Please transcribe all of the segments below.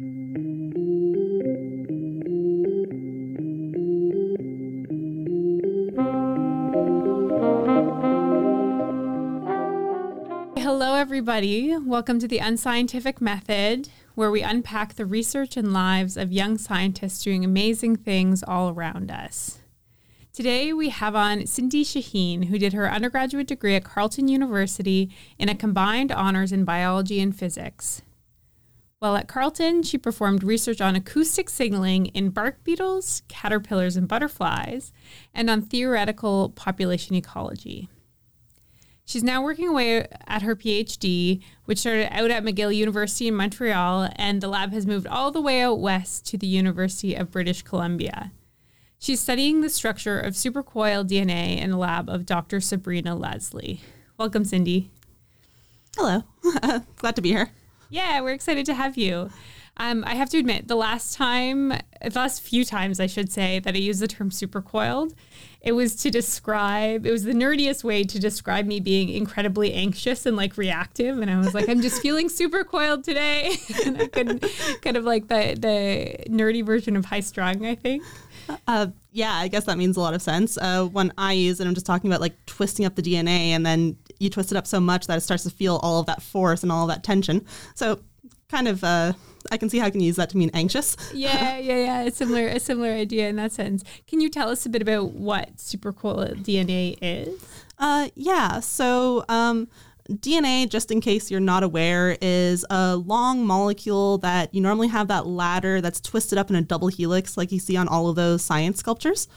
Hello, everybody. Welcome to the Unscientific Method, where we unpack the research and lives of young scientists doing amazing things all around us. Today, we have on Cindy Shaheen, who did her undergraduate degree at Carleton University in a combined honors in biology and physics. While at Carleton, she performed research on acoustic signaling in bark beetles, caterpillars, and butterflies, and on theoretical population ecology. She's now working away at her PhD, which started out at McGill University in Montreal, and the lab has moved all the way out west to the University of British Columbia. She's studying the structure of supercoiled DNA in the lab of Dr. Sabrina Leslie. Welcome, Cindy. Hello. Glad to be here. Yeah, we're excited to have you. Um, I have to admit, the last time, the last few times, I should say, that I used the term supercoiled, it was to describe, it was the nerdiest way to describe me being incredibly anxious and like reactive. And I was like, I'm just feeling supercoiled today. and I couldn't, kind of like the, the nerdy version of high strung, I think. Uh, yeah, I guess that means a lot of sense. Uh, when I use it, I'm just talking about like twisting up the DNA and then you twist it up so much that it starts to feel all of that force and all of that tension. So kind of uh, I can see how I can use that to mean anxious. yeah, yeah, yeah. A similar a similar idea in that sense. Can you tell us a bit about what supercoiled DNA is? Uh, yeah. So um, DNA, just in case you're not aware, is a long molecule that you normally have that ladder that's twisted up in a double helix, like you see on all of those science sculptures.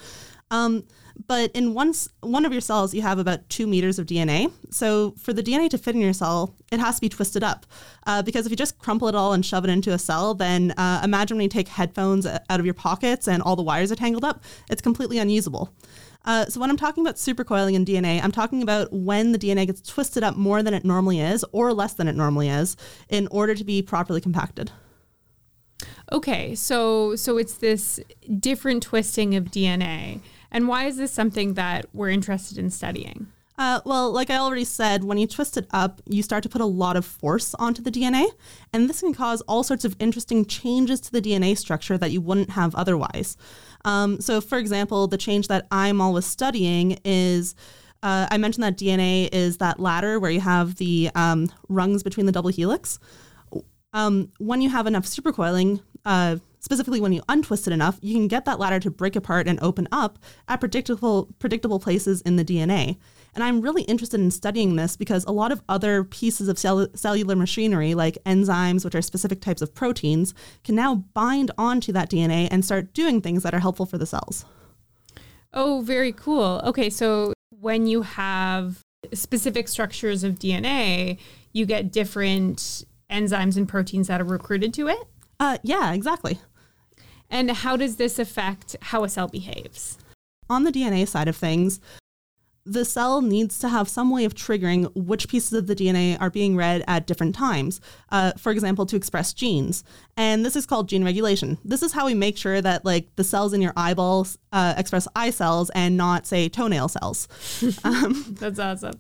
Um, but in one, one of your cells, you have about two meters of DNA. So for the DNA to fit in your cell, it has to be twisted up. Uh, because if you just crumple it all and shove it into a cell, then uh, imagine when you take headphones out of your pockets and all the wires are tangled up, it's completely unusable. Uh, so when I'm talking about supercoiling in DNA, I'm talking about when the DNA gets twisted up more than it normally is or less than it normally is in order to be properly compacted. Okay, so so it's this different twisting of DNA. And why is this something that we're interested in studying? Uh, well, like I already said, when you twist it up, you start to put a lot of force onto the DNA, and this can cause all sorts of interesting changes to the DNA structure that you wouldn't have otherwise. Um, so, for example, the change that I'm always studying is. Uh, I mentioned that DNA is that ladder where you have the um, rungs between the double helix. Um, when you have enough supercoiling, uh, specifically when you untwist it enough, you can get that ladder to break apart and open up at predictable predictable places in the DNA. And I'm really interested in studying this because a lot of other pieces of cell- cellular machinery, like enzymes, which are specific types of proteins, can now bind onto that DNA and start doing things that are helpful for the cells. Oh, very cool. Okay, so when you have specific structures of DNA, you get different enzymes and proteins that are recruited to it? Uh, yeah, exactly. And how does this affect how a cell behaves? On the DNA side of things, the cell needs to have some way of triggering which pieces of the DNA are being read at different times, uh, for example, to express genes. And this is called gene regulation. This is how we make sure that like the cells in your eyeballs uh, express eye cells and not, say, toenail cells. um, That's awesome.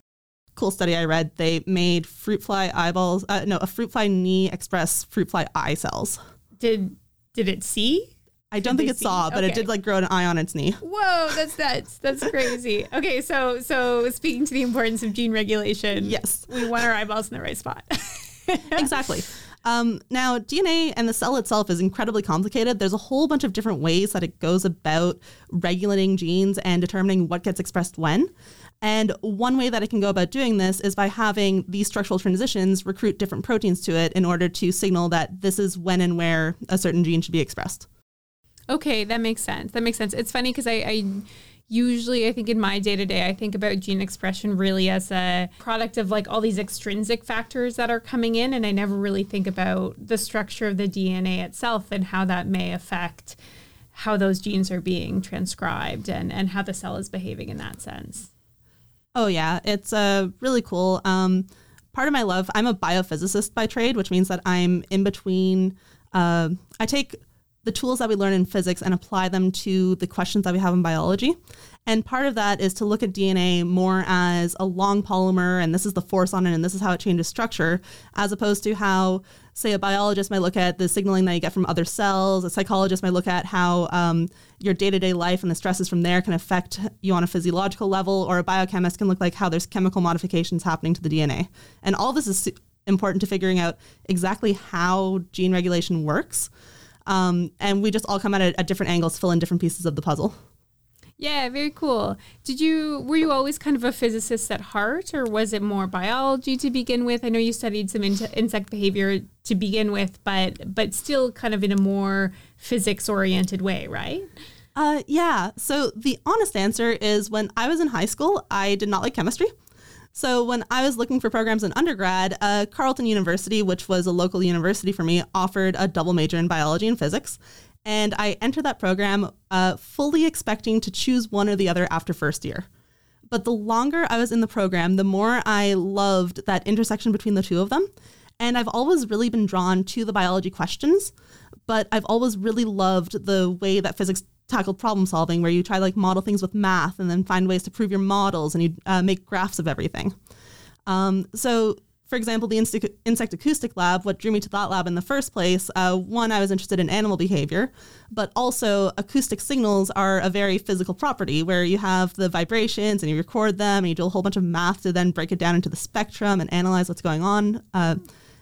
Cool study I read. They made fruit fly eyeballs, uh, no, a fruit fly knee express fruit fly eye cells. Did did it see? I don't think it see? saw, but okay. it did like grow an eye on its knee. Whoa, that's that's that's crazy. Okay, so so speaking to the importance of gene regulation, yes, we want our eyeballs in the right spot. exactly. Um, now, DNA and the cell itself is incredibly complicated. There's a whole bunch of different ways that it goes about regulating genes and determining what gets expressed when. And one way that it can go about doing this is by having these structural transitions recruit different proteins to it in order to signal that this is when and where a certain gene should be expressed. Okay, that makes sense. That makes sense. It's funny because I, I usually I think in my day to day I think about gene expression really as a product of like all these extrinsic factors that are coming in and I never really think about the structure of the DNA itself and how that may affect how those genes are being transcribed and and how the cell is behaving in that sense. Oh yeah, it's uh, really cool. Um, part of my love, I'm a biophysicist by trade, which means that I'm in between. Uh, I take the tools that we learn in physics and apply them to the questions that we have in biology. And part of that is to look at DNA more as a long polymer, and this is the force on it, and this is how it changes structure, as opposed to how say a biologist might look at the signaling that you get from other cells, a psychologist might look at how um, your day to day life and the stresses from there can affect you on a physiological level, or a biochemist can look like how there's chemical modifications happening to the DNA. And all this is important to figuring out exactly how gene regulation works. Um, and we just all come at it at different angles, fill in different pieces of the puzzle. Yeah, very cool. Did you were you always kind of a physicist at heart, or was it more biology to begin with? I know you studied some in- insect behavior to begin with, but but still kind of in a more physics oriented way, right? Uh, yeah. So the honest answer is when I was in high school, I did not like chemistry. So when I was looking for programs in undergrad, uh, Carleton University, which was a local university for me, offered a double major in biology and physics. And I entered that program uh, fully expecting to choose one or the other after first year. But the longer I was in the program, the more I loved that intersection between the two of them. And I've always really been drawn to the biology questions, but I've always really loved the way that physics tackled problem solving, where you try to like model things with math and then find ways to prove your models and you uh, make graphs of everything. Um, so for example, the insect acoustic lab, what drew me to that lab in the first place, uh, one, I was interested in animal behavior, but also acoustic signals are a very physical property where you have the vibrations and you record them and you do a whole bunch of math to then break it down into the spectrum and analyze what's going on, uh,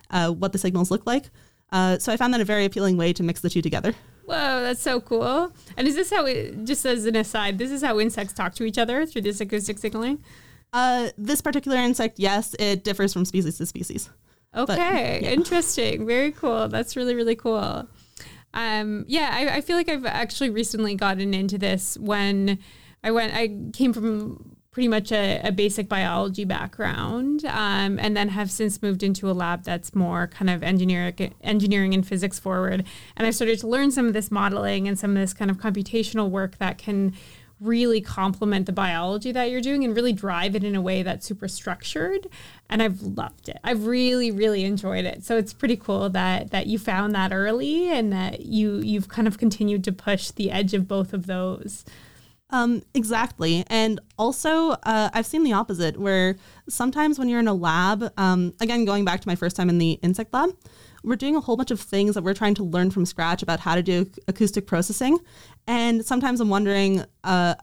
uh, what the signals look like. Uh, so I found that a very appealing way to mix the two together. Whoa, that's so cool. And is this how, it, just as an aside, this is how insects talk to each other through this acoustic signaling? Uh, this particular insect, yes, it differs from species to species. Okay, but, yeah. interesting. Very cool. That's really, really cool. Um, yeah, I, I feel like I've actually recently gotten into this when I went, I came from pretty much a, a basic biology background um, and then have since moved into a lab that's more kind of engineering, engineering and physics forward. And I started to learn some of this modeling and some of this kind of computational work that can really complement the biology that you're doing and really drive it in a way that's super structured and I've loved it. I've really really enjoyed it. So it's pretty cool that that you found that early and that you you've kind of continued to push the edge of both of those. Um, exactly. And also, uh, I've seen the opposite where sometimes when you're in a lab, um, again, going back to my first time in the insect lab, we're doing a whole bunch of things that we're trying to learn from scratch about how to do acoustic processing. And sometimes I'm wondering uh,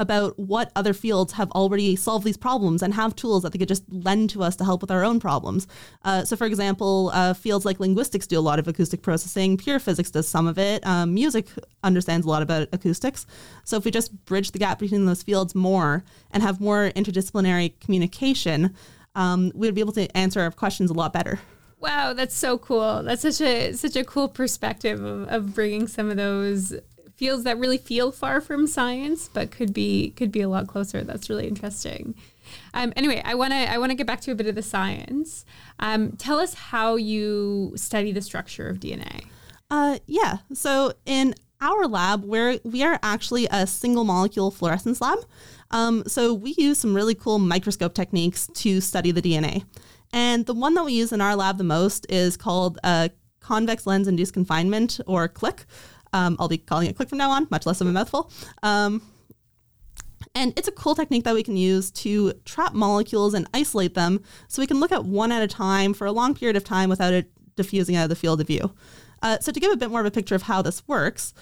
about what other fields have already solved these problems and have tools that they could just lend to us to help with our own problems. Uh, so, for example, uh, fields like linguistics do a lot of acoustic processing, pure physics does some of it, um, music understands a lot about acoustics. So, if we just bridge the gap between those fields more and have more interdisciplinary communication, um, we'd be able to answer our questions a lot better. Wow, that's so cool. That's such a such a cool perspective of, of bringing some of those fields that really feel far from science, but could be could be a lot closer. That's really interesting. Um, anyway, I want to I want to get back to a bit of the science. Um, tell us how you study the structure of DNA. Uh, yeah. So in our lab, where we are actually a single molecule fluorescence lab. Um, so we use some really cool microscope techniques to study the DNA. And the one that we use in our lab the most is called uh, convex lens induced confinement, or CLIC. Um, I'll be calling it CLIC from now on, much less of a mouthful. Um, and it's a cool technique that we can use to trap molecules and isolate them so we can look at one at a time for a long period of time without it diffusing out of the field of view. Uh, so, to give a bit more of a picture of how this works,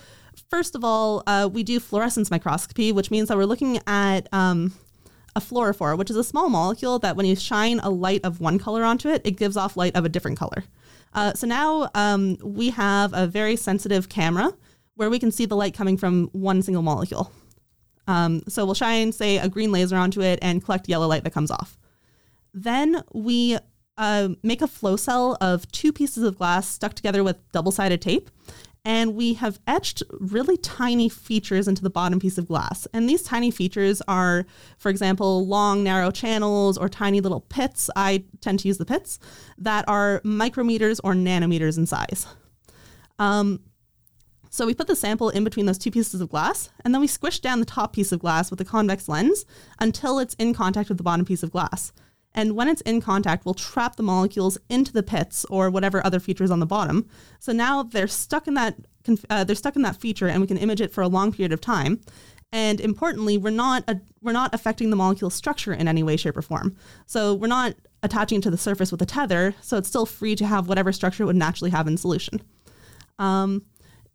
first of all, uh, we do fluorescence microscopy, which means that we're looking at um, a fluorophore, which is a small molecule that when you shine a light of one color onto it, it gives off light of a different color. Uh, so now um, we have a very sensitive camera where we can see the light coming from one single molecule. Um, so we'll shine, say, a green laser onto it and collect yellow light that comes off. Then we uh, make a flow cell of two pieces of glass stuck together with double sided tape and we have etched really tiny features into the bottom piece of glass. And these tiny features are, for example, long, narrow channels or tiny little pits. I tend to use the pits that are micrometers or nanometers in size. Um, so we put the sample in between those two pieces of glass, and then we squish down the top piece of glass with a convex lens until it's in contact with the bottom piece of glass. And when it's in contact, we'll trap the molecules into the pits or whatever other features on the bottom. So now they're stuck in that uh, they're stuck in that feature, and we can image it for a long period of time. And importantly, we're not a, we're not affecting the molecule structure in any way, shape, or form. So we're not attaching it to the surface with a tether, so it's still free to have whatever structure it would naturally have in solution. Um,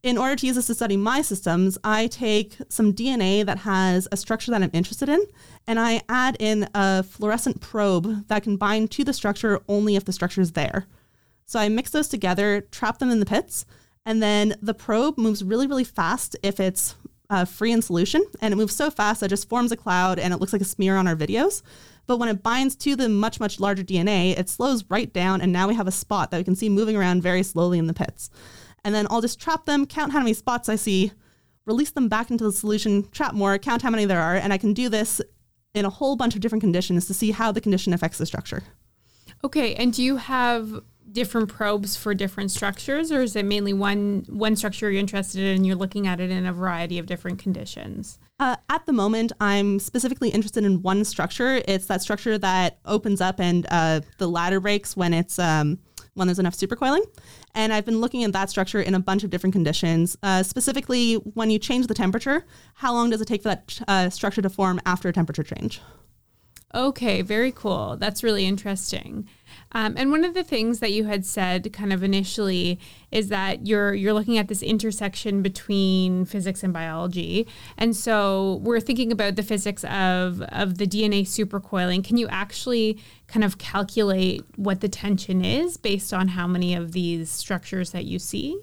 in order to use this to study my systems, I take some DNA that has a structure that I'm interested in, and I add in a fluorescent probe that can bind to the structure only if the structure is there. So I mix those together, trap them in the pits, and then the probe moves really, really fast if it's uh, free in solution, and it moves so fast that it just forms a cloud and it looks like a smear on our videos. But when it binds to the much, much larger DNA, it slows right down, and now we have a spot that we can see moving around very slowly in the pits and then I'll just trap them, count how many spots I see, release them back into the solution, trap more, count how many there are, and I can do this in a whole bunch of different conditions to see how the condition affects the structure. Okay, and do you have different probes for different structures or is it mainly one one structure you're interested in and you're looking at it in a variety of different conditions? Uh, at the moment, I'm specifically interested in one structure. It's that structure that opens up and uh, the ladder breaks when it's um, when there's enough supercoiling. And I've been looking at that structure in a bunch of different conditions. Uh, specifically, when you change the temperature, how long does it take for that uh, structure to form after a temperature change? Okay, very cool. That's really interesting. Um, and one of the things that you had said kind of initially is that you're you're looking at this intersection between physics and biology. And so we're thinking about the physics of of the DNA supercoiling. Can you actually kind of calculate what the tension is based on how many of these structures that you see?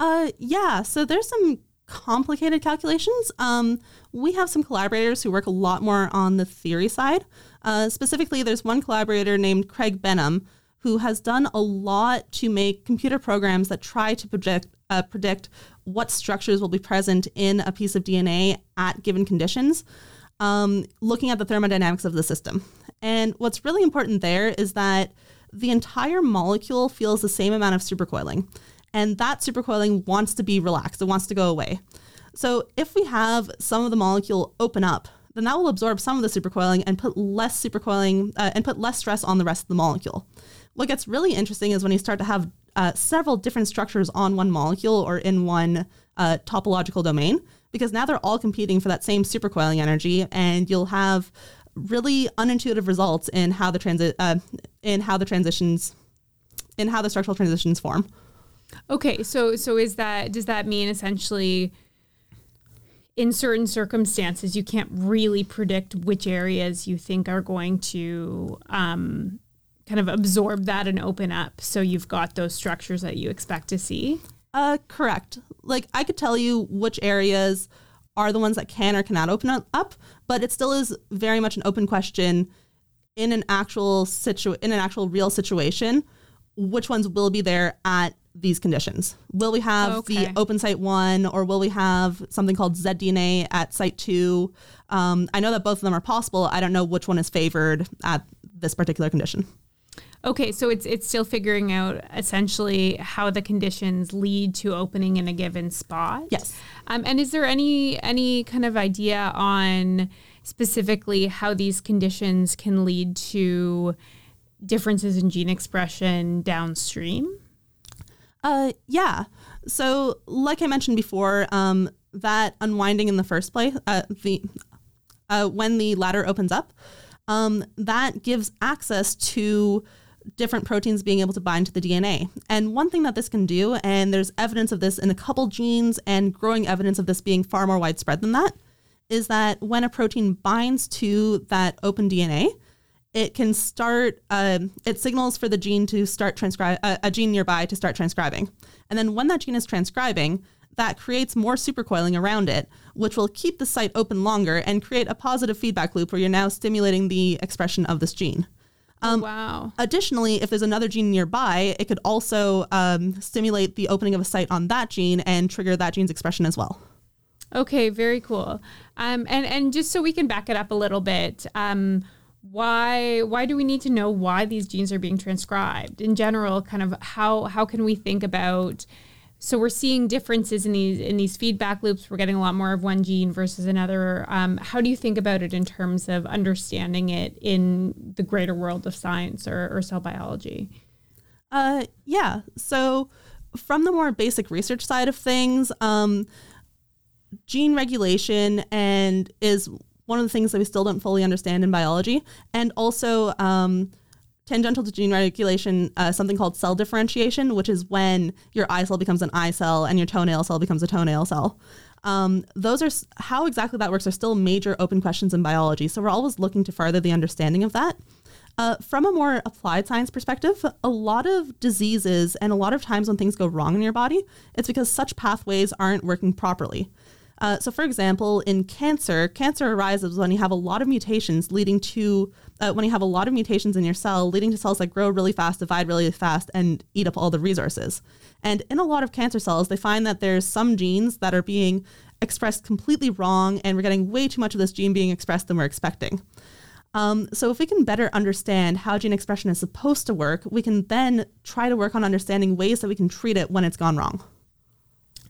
Uh, yeah. So there's some complicated calculations. Um, we have some collaborators who work a lot more on the theory side. Uh, specifically, there's one collaborator named Craig Benham who has done a lot to make computer programs that try to project, uh, predict what structures will be present in a piece of DNA at given conditions, um, looking at the thermodynamics of the system. And what's really important there is that the entire molecule feels the same amount of supercoiling and that supercoiling wants to be relaxed. It wants to go away. So if we have some of the molecule open up, then that will absorb some of the supercoiling and put less supercoiling uh, and put less stress on the rest of the molecule. What gets really interesting is when you start to have uh, several different structures on one molecule or in one uh, topological domain, because now they're all competing for that same supercoiling energy, and you'll have really unintuitive results in how the transit uh, in how the transitions in how the structural transitions form. Okay, so so is that does that mean essentially in certain circumstances you can't really predict which areas you think are going to um, kind of absorb that and open up so you've got those structures that you expect to see? Uh, correct. Like I could tell you which areas are the ones that can or cannot open up, but it still is very much an open question in an actual situ in an actual real situation. Which ones will be there at these conditions? Will we have okay. the open site one or will we have something called zDNA at site two? Um, I know that both of them are possible. I don't know which one is favored at this particular condition. Okay, so it's it's still figuring out essentially how the conditions lead to opening in a given spot. Yes. Um, and is there any any kind of idea on specifically how these conditions can lead to differences in gene expression downstream? Uh, yeah. So, like I mentioned before, um, that unwinding in the first place, uh, the uh, when the ladder opens up, um, that gives access to different proteins being able to bind to the DNA. And one thing that this can do, and there's evidence of this in a couple genes and growing evidence of this being far more widespread than that, is that when a protein binds to that open DNA, it can start uh, it signals for the gene to start transcribe uh, a gene nearby to start transcribing and then when that gene is transcribing that creates more supercoiling around it which will keep the site open longer and create a positive feedback loop where you're now stimulating the expression of this gene um, wow. Additionally, if there's another gene nearby, it could also um, stimulate the opening of a site on that gene and trigger that gene's expression as well. Okay, very cool. Um, and and just so we can back it up a little bit, um, why why do we need to know why these genes are being transcribed in general kind of how how can we think about so we're seeing differences in these in these feedback loops. We're getting a lot more of one gene versus another. Um, how do you think about it in terms of understanding it in the greater world of science or, or cell biology? Uh, yeah. So from the more basic research side of things um, gene regulation and is one of the things that we still don't fully understand in biology, and also um, tangential to gene regulation, uh, something called cell differentiation, which is when your eye cell becomes an eye cell and your toenail cell becomes a toenail cell. Um, those are how exactly that works are still major open questions in biology. So we're always looking to further the understanding of that. Uh, from a more applied science perspective, a lot of diseases and a lot of times when things go wrong in your body, it's because such pathways aren't working properly. Uh, so, for example, in cancer, cancer arises when you have a lot of mutations leading to, uh, when you have a lot of mutations in your cell, leading to cells that grow really fast, divide really fast, and eat up all the resources. And in a lot of cancer cells, they find that there's some genes that are being expressed completely wrong, and we're getting way too much of this gene being expressed than we're expecting. Um, so, if we can better understand how gene expression is supposed to work, we can then try to work on understanding ways that we can treat it when it's gone wrong.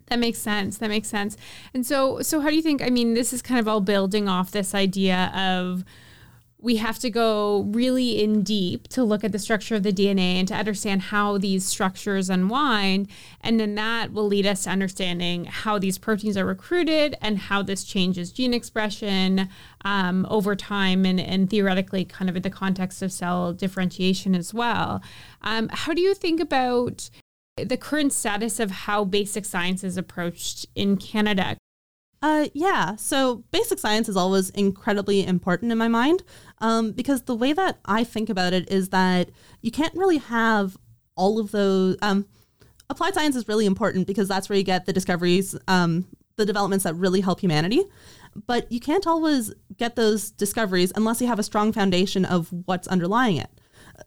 That makes sense. That makes sense. And so, so how do you think? I mean, this is kind of all building off this idea of we have to go really in deep to look at the structure of the DNA and to understand how these structures unwind. And then that will lead us to understanding how these proteins are recruited and how this changes gene expression um, over time and, and theoretically, kind of in the context of cell differentiation as well. Um, how do you think about the current status of how basic science is approached in Canada? Uh, yeah, so basic science is always incredibly important in my mind um, because the way that I think about it is that you can't really have all of those. Um, applied science is really important because that's where you get the discoveries, um, the developments that really help humanity. But you can't always get those discoveries unless you have a strong foundation of what's underlying it.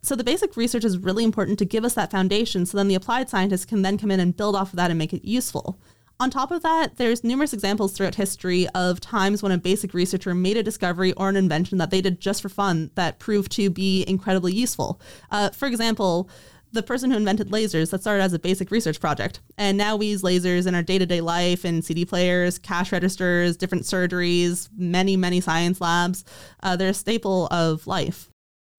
So the basic research is really important to give us that foundation so then the applied scientists can then come in and build off of that and make it useful. On top of that, there's numerous examples throughout history of times when a basic researcher made a discovery or an invention that they did just for fun that proved to be incredibly useful. Uh, for example, the person who invented lasers that started as a basic research project. And now we use lasers in our day to day life in CD players, cash registers, different surgeries, many, many science labs. Uh, they're a staple of life.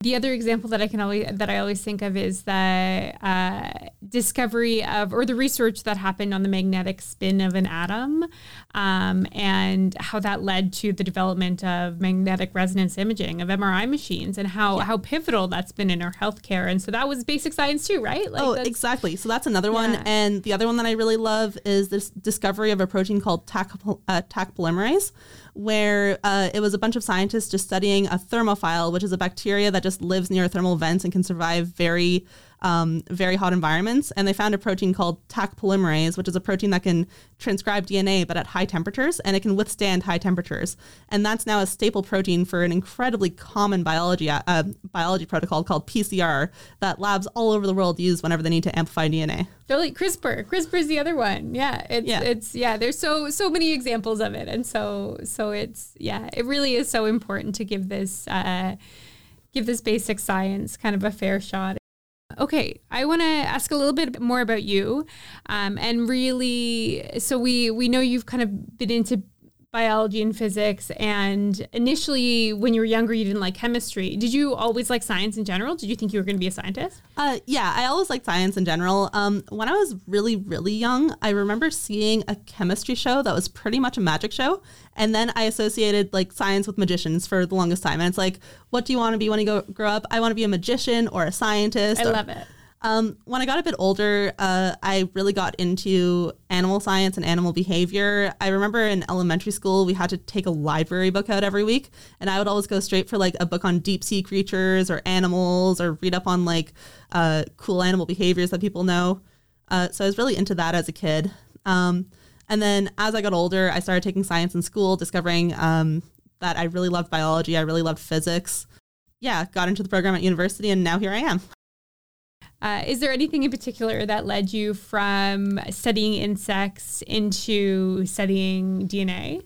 The other example that I can always that I always think of is the uh, discovery of or the research that happened on the magnetic spin of an atom, um, and how that led to the development of magnetic resonance imaging of MRI machines, and how yeah. how pivotal that's been in our healthcare. And so that was basic science too, right? Like oh, exactly. So that's another one. And the other one that I really love is this discovery of a protein called Taq, uh, Taq polymerase where uh, it was a bunch of scientists just studying a thermophile, which is a bacteria that just lives near thermal vents and can survive very um, very hot environments. And they found a protein called Taq polymerase, which is a protein that can transcribe DNA but at high temperatures and it can withstand high temperatures. And that's now a staple protein for an incredibly common biology uh, biology protocol called PCR that labs all over the world use whenever they need to amplify DNA. They're like CRISPR. CRISPR is the other one. Yeah, it's yeah. it's yeah. There's so so many examples of it, and so so it's yeah. It really is so important to give this. Uh, give this basic science kind of a fair shot. Okay, I want to ask a little bit more about you, um, and really, so we we know you've kind of been into biology and physics, and initially, when you were younger, you didn't like chemistry. Did you always like science in general? Did you think you were going to be a scientist? Uh, yeah, I always liked science in general. Um, when I was really really young, I remember seeing a chemistry show that was pretty much a magic show, and then I associated like science with magicians for the longest time. And it's like, what do you want to be when you go, grow up? I want to be a magician or a scientist. I or, love it. Um, when I got a bit older, uh, I really got into animal science and animal behavior. I remember in elementary school, we had to take a library book out every week, and I would always go straight for like a book on deep sea creatures or animals or read up on like uh, cool animal behaviors that people know. Uh, so I was really into that as a kid. Um, and then as I got older, I started taking science in school, discovering um, that I really loved biology. I really loved physics. Yeah, got into the program at university, and now here I am. Uh, is there anything in particular that led you from studying insects into studying DNA?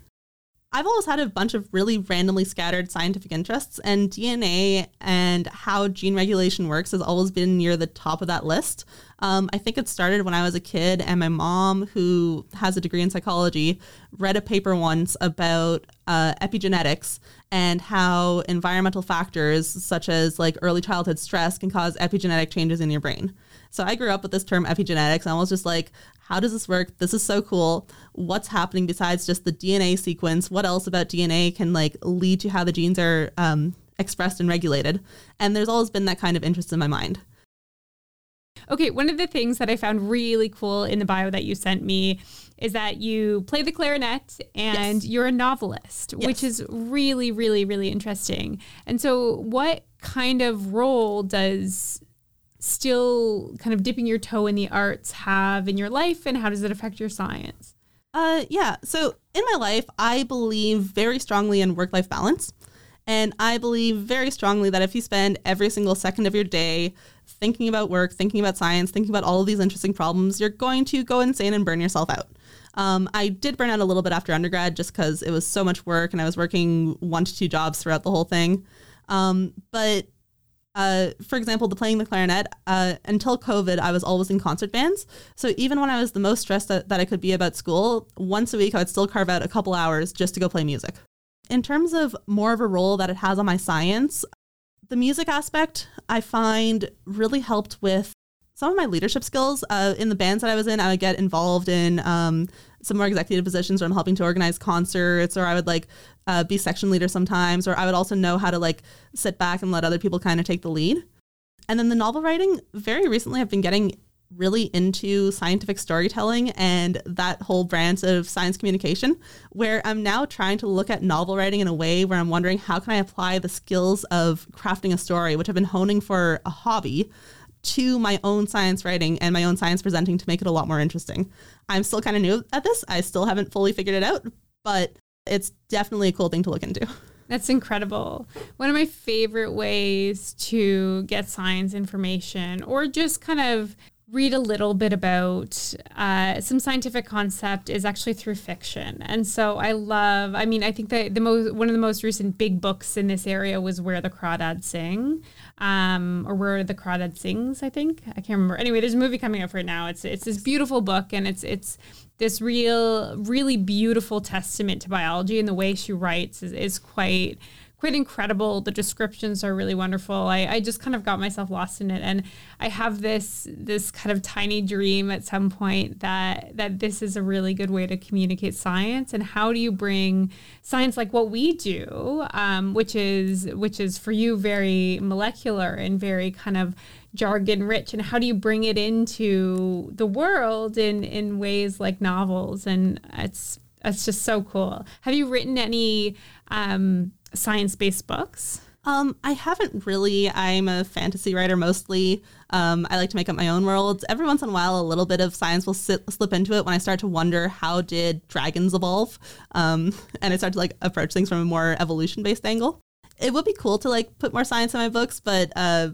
I've always had a bunch of really randomly scattered scientific interests, and DNA and how gene regulation works has always been near the top of that list. Um, I think it started when I was a kid, and my mom, who has a degree in psychology, read a paper once about uh, epigenetics and how environmental factors such as like early childhood stress can cause epigenetic changes in your brain. So I grew up with this term epigenetics, and I was just like, how does this work? This is so cool. What's happening besides just the DNA sequence? What else about DNA can like lead to how the genes are um, expressed and regulated. And there's always been that kind of interest in my mind. Okay, one of the things that I found really cool in the bio that you sent me is that you play the clarinet and yes. you're a novelist, yes. which is really, really, really interesting. And so, what kind of role does still kind of dipping your toe in the arts have in your life, and how does it affect your science? Uh, yeah. So, in my life, I believe very strongly in work life balance. And I believe very strongly that if you spend every single second of your day thinking about work, thinking about science, thinking about all of these interesting problems, you're going to go insane and burn yourself out. Um, I did burn out a little bit after undergrad just because it was so much work and I was working one to two jobs throughout the whole thing. Um, but uh, for example, the playing the clarinet, uh, until COVID, I was always in concert bands. So even when I was the most stressed that, that I could be about school, once a week I would still carve out a couple hours just to go play music. In terms of more of a role that it has on my science, the music aspect I find really helped with some of my leadership skills. Uh, in the bands that I was in, I would get involved in um, some more executive positions where I'm helping to organize concerts, or I would like uh, be section leader sometimes, or I would also know how to like sit back and let other people kind of take the lead. And then the novel writing, very recently, I've been getting really into scientific storytelling and that whole branch of science communication where I'm now trying to look at novel writing in a way where I'm wondering how can I apply the skills of crafting a story which I've been honing for a hobby to my own science writing and my own science presenting to make it a lot more interesting. I'm still kind of new at this. I still haven't fully figured it out, but it's definitely a cool thing to look into. That's incredible. One of my favorite ways to get science information or just kind of read a little bit about uh, some scientific concept is actually through fiction. And so I love, I mean, I think that the most, one of the most recent big books in this area was Where the Crawdads Sing, um, or Where the Crawdad Sings, I think. I can't remember. Anyway, there's a movie coming out right now. It's, it's this beautiful book and it's, it's this real, really beautiful testament to biology and the way she writes is, is quite, quite incredible. The descriptions are really wonderful. I, I just kind of got myself lost in it, and I have this this kind of tiny dream at some point that that this is a really good way to communicate science. And how do you bring science like what we do, um, which is which is for you very molecular and very kind of jargon rich and how do you bring it into the world in in ways like novels and it's it's just so cool have you written any um science based books? Um, I haven't really. I'm a fantasy writer mostly. Um, I like to make up my own worlds. Every once in a while, a little bit of science will sit, slip into it when I start to wonder how did dragons evolve, um, and I start to like approach things from a more evolution based angle. It would be cool to like put more science in my books, but uh,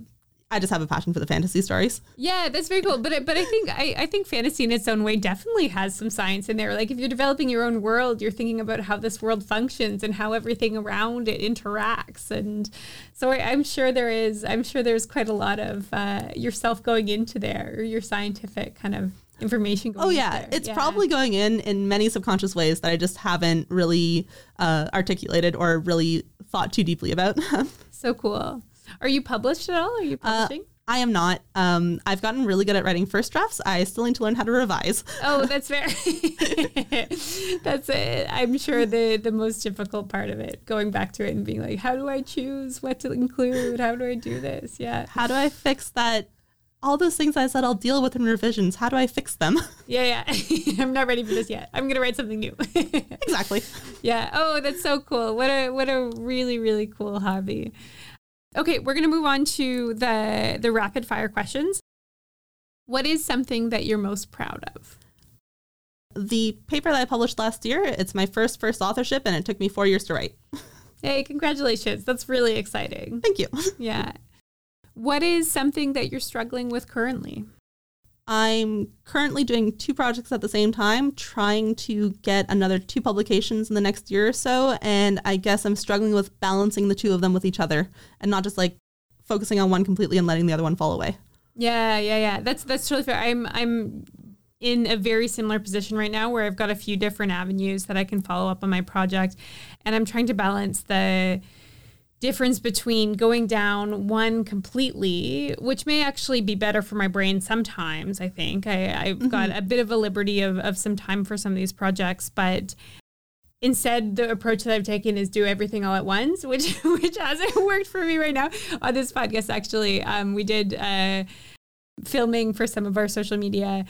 I just have a passion for the fantasy stories. Yeah, that's very cool. But but I think I, I think fantasy in its own way definitely has some science in there. Like if you're developing your own world, you're thinking about how this world functions and how everything around it interacts. And so I, am sure there is. I'm sure there's quite a lot of uh, yourself going into there, or your scientific kind of information. Going. Oh yeah, it's yeah. probably going in in many subconscious ways that I just haven't really uh, articulated or really thought too deeply about. so cool. Are you published at all? Are you uh, publishing? Uh, I am not. Um, I've gotten really good at writing first drafts. I still need to learn how to revise. Oh, that's fair. that's it. I'm sure the the most difficult part of it, going back to it and being like, how do I choose what to include? How do I do this? Yeah. How do I fix that? All those things I said I'll deal with in revisions. How do I fix them? Yeah, yeah. I'm not ready for this yet. I'm gonna write something new. exactly. Yeah. Oh, that's so cool. What a what a really really cool hobby. Okay, we're going to move on to the the rapid fire questions. What is something that you're most proud of? The paper that I published last year, it's my first first authorship and it took me 4 years to write. Hey, congratulations. That's really exciting. Thank you. Yeah. What is something that you're struggling with currently? I'm currently doing two projects at the same time, trying to get another two publications in the next year or so. And I guess I'm struggling with balancing the two of them with each other and not just like focusing on one completely and letting the other one fall away. Yeah, yeah, yeah. That's that's totally fair. I'm I'm in a very similar position right now where I've got a few different avenues that I can follow up on my project and I'm trying to balance the difference between going down one completely, which may actually be better for my brain sometimes. I think I, have mm-hmm. got a bit of a liberty of, of some time for some of these projects, but instead the approach that I've taken is do everything all at once, which which hasn't worked for me right now on this podcast. Actually, um, we did uh, filming for some of our social media.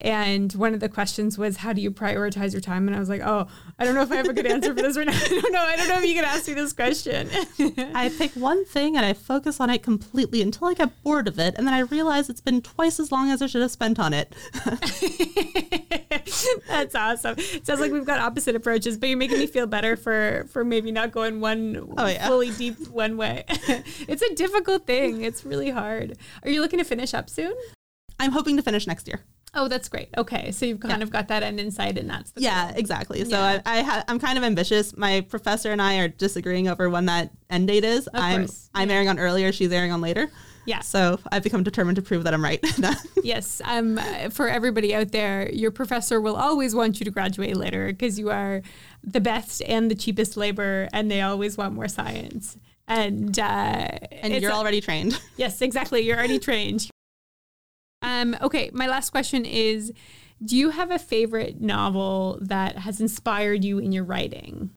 And one of the questions was, how do you prioritize your time? And I was like, oh, I don't know if I have a good answer for this right now. I don't know. I don't know if you can ask me this question. I pick one thing and I focus on it completely until I get bored of it. And then I realize it's been twice as long as I should have spent on it. That's awesome. It sounds like we've got opposite approaches, but you're making me feel better for for maybe not going one oh, yeah. fully deep one way. it's a difficult thing. It's really hard. Are you looking to finish up soon? I'm hoping to finish next year. Oh, that's great. Okay, so you've kind yeah. of got that end in sight, and that's the yeah, goal. exactly. So yeah. I, I ha- I'm kind of ambitious. My professor and I are disagreeing over when that end date is. Of I'm course. I'm yeah. airing on earlier. She's airing on later. Yeah. So I've become determined to prove that I'm right. yes. Um, for everybody out there, your professor will always want you to graduate later because you are the best and the cheapest labor, and they always want more science. And uh, and you're already trained. Yes, exactly. You're already trained. Um, okay, my last question is Do you have a favorite novel that has inspired you in your writing?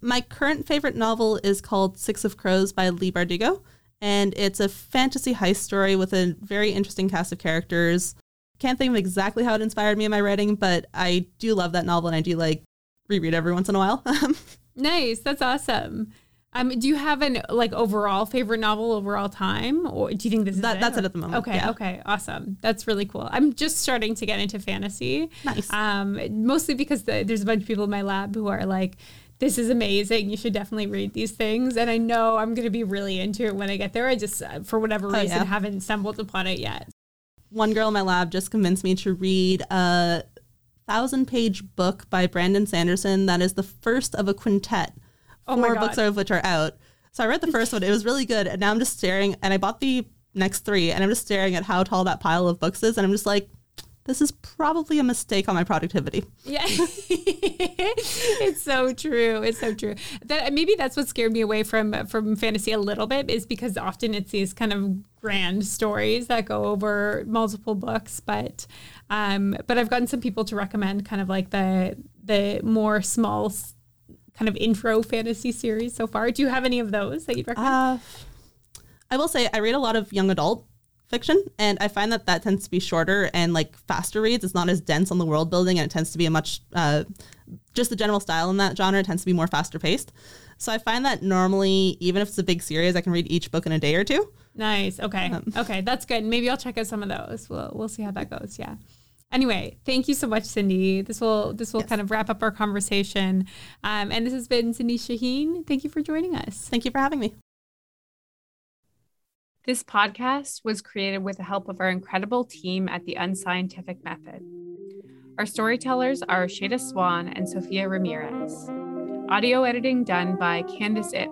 My current favorite novel is called Six of Crows by Leigh Bardugo, and it's a fantasy heist story with a very interesting cast of characters. Can't think of exactly how it inspired me in my writing, but I do love that novel and I do like reread every once in a while. nice, that's awesome. Um, do you have an like overall favorite novel overall time, or do you think this is that, it, that's or? it at the moment? Okay, yeah. okay, awesome. That's really cool. I'm just starting to get into fantasy. Nice. Um, mostly because the, there's a bunch of people in my lab who are like, "This is amazing. You should definitely read these things." And I know I'm going to be really into it when I get there. I just, uh, for whatever reason, oh, yeah. haven't stumbled upon it yet. One girl in my lab just convinced me to read a thousand page book by Brandon Sanderson that is the first of a quintet oh four books of which are out. So I read the first one. It was really good. And now I'm just staring and I bought the next three and I'm just staring at how tall that pile of books is. And I'm just like, this is probably a mistake on my productivity. Yeah. it's so true. It's so true. That maybe that's what scared me away from from fantasy a little bit is because often it's these kind of grand stories that go over multiple books, but um but I've gotten some people to recommend kind of like the the more small kind of intro fantasy series so far. Do you have any of those that you'd recommend? Uh, I will say I read a lot of young adult fiction, and I find that that tends to be shorter and like faster reads. It's not as dense on the world building, and it tends to be a much uh, just the general style in that genre tends to be more faster paced. So I find that normally, even if it's a big series, I can read each book in a day or two. Nice. Okay. Um, okay, that's good. Maybe I'll check out some of those. We'll we'll see how that goes. Yeah. Anyway, thank you so much, Cindy. This will this will yes. kind of wrap up our conversation. Um, and this has been Cindy Shaheen. Thank you for joining us. Thank you for having me. This podcast was created with the help of our incredible team at the Unscientific Method. Our storytellers are Shada Swan and Sophia Ramirez. Audio editing done by Candice Ip,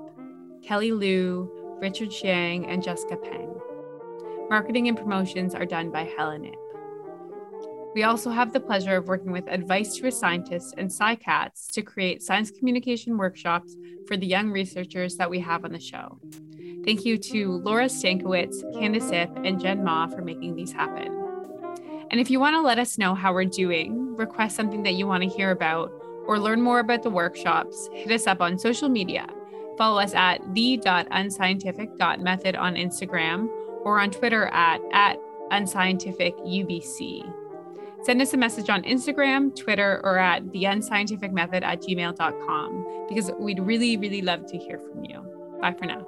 Kelly Liu, Richard Xiang, and Jessica Peng. Marketing and promotions are done by Helen Ip. We also have the pleasure of working with Advice to a Scientist and SciCats to create science communication workshops for the young researchers that we have on the show. Thank you to Laura Stankowitz, Candice Ip, and Jen Ma for making these happen. And if you want to let us know how we're doing, request something that you want to hear about, or learn more about the workshops, hit us up on social media. Follow us at the.unscientific.method on Instagram or on Twitter at, at unscientificubc. Send us a message on Instagram, Twitter, or at theunscientificmethod at gmail.com because we'd really, really love to hear from you. Bye for now.